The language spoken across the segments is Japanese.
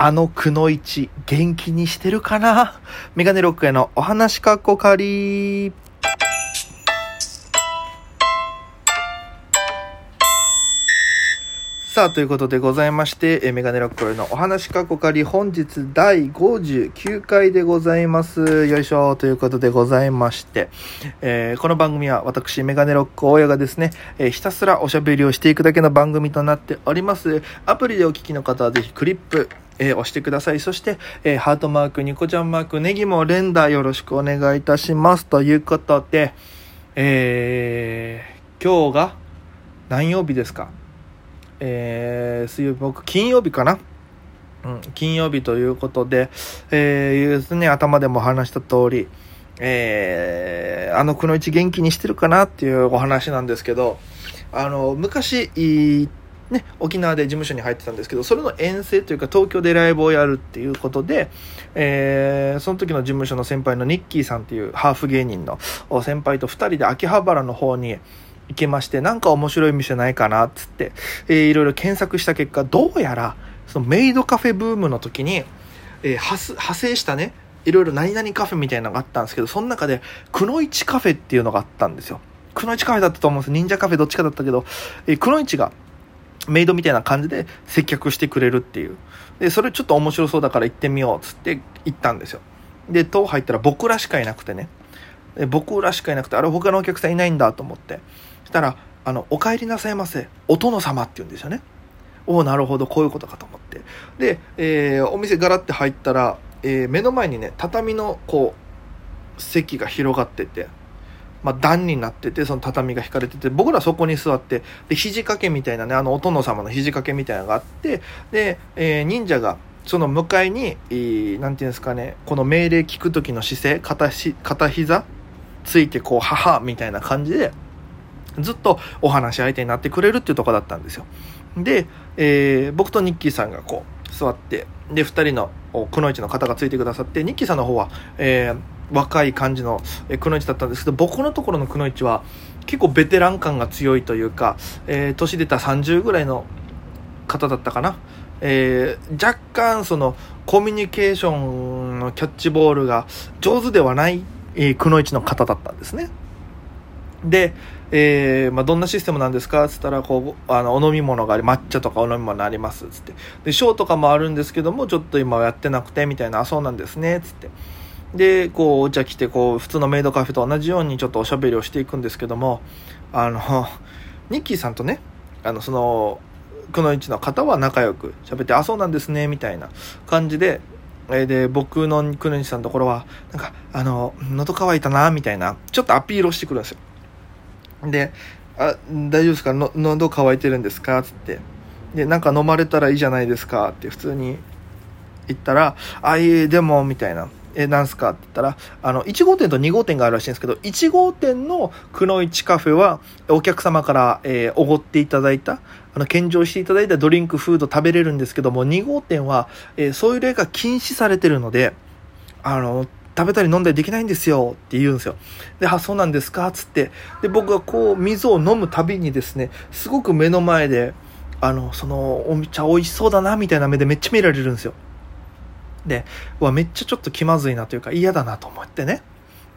あのくのいち元気にしてるかな？メガネロックへのお話かっこかり。さあ、ということでございまして、えメガネロックへのお話かっこかり、本日第59回でございます。よいしょ、ということでございまして、えーこの番組は私、メガネロック大家がですね、えーひたすらおしゃべりをしていくだけの番組となっております。アプリでお聞きの方はぜひクリップ、えー押してください。そして、えーハートマーク、ニコちゃんマーク、ネギも連打よろしくお願いいたします。ということで、えー今日が何曜日ですか？えー水曜日、僕、金曜日かな？うん、金曜日ということで、えー、ですね、頭でも話した通り、えー、あのくのいち元気にしてるかなっていうお話なんですけど、あの、昔、ね、沖縄で事務所に入ってたんですけど、それの遠征というか東京でライブをやるっていうことで、えー、その時の事務所の先輩のニッキーさんっていうハーフ芸人の先輩と二人で秋葉原の方に行きまして、なんか面白い店ないかなっつって、えーいろいろ検索した結果、どうやら、そのメイドカフェブームの時に、えー派派生したね、いろいろ何々カフェみたいなのがあったんですけど、その中で、くのいちカフェっていうのがあったんですよ。くのいちカフェだったと思うんです。忍者カフェどっちかだったけど、えーくのいちが、メイドみたいな感じで接客してくれるっていう。で、それちょっと面白そうだから行ってみようっつって行ったんですよ。で、塔入ったら僕らしかいなくてね。で僕らしかいなくて、あれ他のお客さんいないんだと思って。そしたら、あの、お帰りなさいませ。お殿様って言うんですよね。おお、なるほど、こういうことかと思って。で、えーお店ガラって入ったら、えー目の前にね、畳の、こう、席が広がってて、まあ、段になってて、その畳が引かれてて、僕らそこに座って、で、肘掛けみたいなね、あの、お殿様の肘掛けみたいなのがあって、で、えー忍者が、その向かいに、えーなんていうんですかね、この命令聞く時の姿勢、片し、片膝ついて、こう、母みたいな感じで、ずっとお話し相手になってくれるっていうとこだったんですよ。で、えー僕とニッキーさんがこう、座って、で、二人のくのいちの方がついてくださって、ニッキーさんの方は、えー若い感じのくのいちだったんですけど、僕のところのくのいちは、結構ベテラン感が強いというか、えー年出た30ぐらいの方だったかな。えー若干そのコミュニケーションのキャッチボールが上手ではない、えーくのいちの方だったんですね。で、えーまあ、どんなシステムなんですか？っつったら、こう、あの、お飲み物があり、抹茶とかお飲み物あります、つって。で、ショーとかもあるんですけども、ちょっと今はやってなくて、みたいな、あ、そうなんですね、つって。で、こう、お茶来て、こう、普通のメイドカフェと同じようにちょっとおしゃべりをしていくんですけども、あの、ニッキーさんとね、あの、その、くのいちの方は仲良く喋って、あ、そうなんですね、みたいな感じで、えで、僕のくのいちさんのところは、なんか、あの、喉乾いたな、みたいな、ちょっとアピールをしてくるんですよ。で、あ、大丈夫ですか？の喉乾いてるんですか？つって。で、なんか飲まれたらいいじゃないですか？って普通に言ったら、あ、いえ、でも、みたいな。え、なんすか？って言ったら、あの、1号店と2号店があるらしいんですけど、1号店のくのいちカフェは、お客様から、えーおごっていただいた、あの、献上していただいたドリンク、フード食べれるんですけども、2号店は、えーそういう例が禁止されてるので、あの、食べたり飲んだりできないんですよって言うんですよ。で、あ、そうなんですか？つって。で、僕がこう、水を飲むたびにですね、すごく目の前で、あの、その、お茶美味しそうだな、みたいな目でめっちゃ見られるんですよ。で、うわ、めっちゃちょっと気まずいなというか嫌だなと思ってね。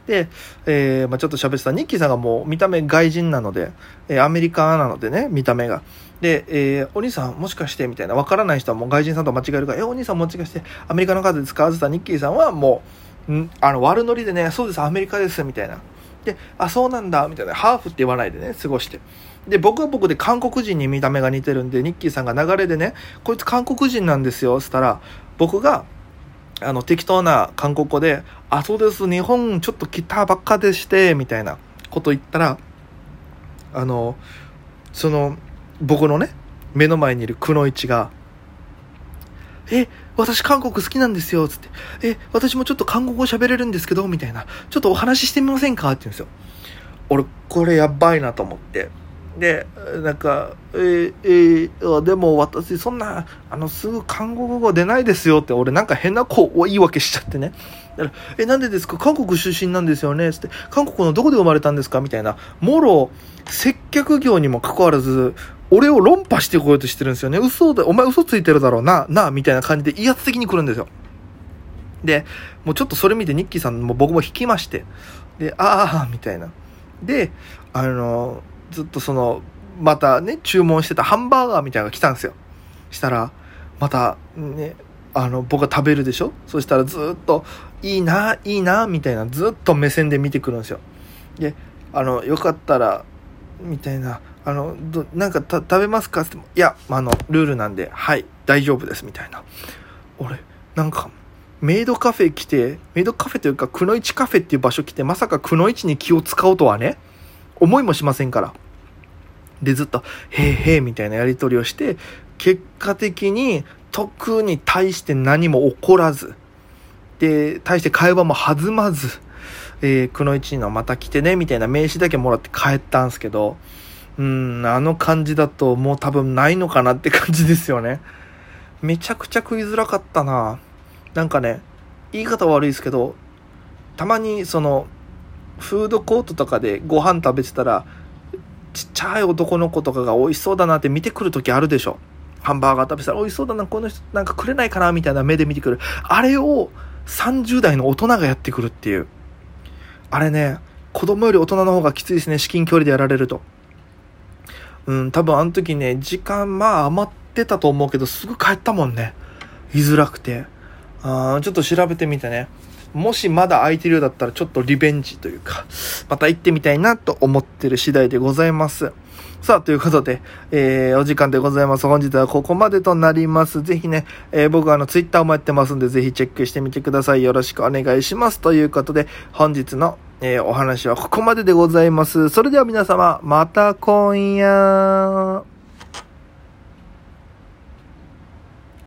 で、えーまあちょっと喋ってたニッキーさんがもう見た目外人なので、えーアメリカなのでね、見た目が。で、えーお兄さんもしかしてみたいな、わからない人はもう外人さんと間違えるから、え、お兄さんもしかしてアメリカの方ですか？って言ったニッキーさんはもう、んあの、悪ノリでね、そうです、アメリカです、みたいな。で、あ、そうなんだ、みたいな。ハーフって言わないでね、過ごして。で、僕は僕で韓国人に見た目が似てるんで、ニッキーさんが流れでね、こいつ韓国人なんですよ、つったら、僕が、あの、適当な韓国語で、あ、そうです、日本ちょっと来たばっかでして、みたいなこと言ったら、あの、その、僕のね、目の前にいるくのいちが、え、私韓国好きなんですよ、つって。え、私もちょっと韓国語喋れるんですけど、みたいな。ちょっとお話ししてみませんか？って言うんですよ。俺、これやばいなと思って。で、なんか、えーえーでも私、そんな、あの、すぐ韓国語出ないですよって、俺なんか変な子を言い訳しちゃってね。だからえ、なんでですか？韓国出身なんですよね？つって、韓国のどこで生まれたんですか？みたいな、もろ、接客業にもかかわらず、俺を論破してこようとしてるんですよね。嘘で、お前嘘ついてるだろうな、な、みたいな感じで威圧的に来るんですよ。で、もうちょっとそれ見てニッキーさんも僕も引きまして、で、ああ、みたいな。で、あの、ずっとその、またね、注文してたハンバーガーみたいなのが来たんですよ。したら、またね、あの、僕が食べるでしょ？そしたらずっと、いいな、いいな、みたいな、ずっと目線で見てくるんですよ。で、あの、よかったら、みたいな、あの、どなんか食べますか？っていや、あの、ルールなんで、はい、大丈夫です、みたいな。俺、なんか、メイドカフェ来て、メイドカフェというか、くのいちカフェっていう場所来て、まさかくのいちに気を使おうとはね、思いもしませんから。で、ずっと、へえへえみたいなやり取りをして、結果的に、特に対して何も起こらず、で、対して会話も弾まず、えー、くのいちのまた来てね、みたいな名刺だけもらって帰ったんすけど、うん、あの感じだともう多分ないのかなって感じですよね。めちゃくちゃ食いづらかったななんかね、言い方悪いですけど、たまにその、フードコートとかでご飯食べてたら、ちっちゃい男の子とかが美味しそうだなって見てくる時あるでしょ。ハンバーガー食べたら美味しそうだな、この人なんかくれないかなみたいな目で見てくる。あれを30代の大人がやってくるっていう。あれね、子供より大人の方がきついですね、至近距離でやられると。うん、多分あの時ね、時間まあ余ってたと思うけど、すぐ帰ったもんね。居づらくて。あちょっと調べてみてね。もしまだ空いてるようだったらちょっとリベンジというか、また行ってみたいなと思ってる次第でございます。さあ、ということで、えー、お時間でございます。本日はここまでとなります。ぜひね、えー、僕はあの、ツイッターもやってますんで、ぜひチェックしてみてください。よろしくお願いします。ということで、本日の、えー、お話はここまででございます。それでは皆様、また今夜。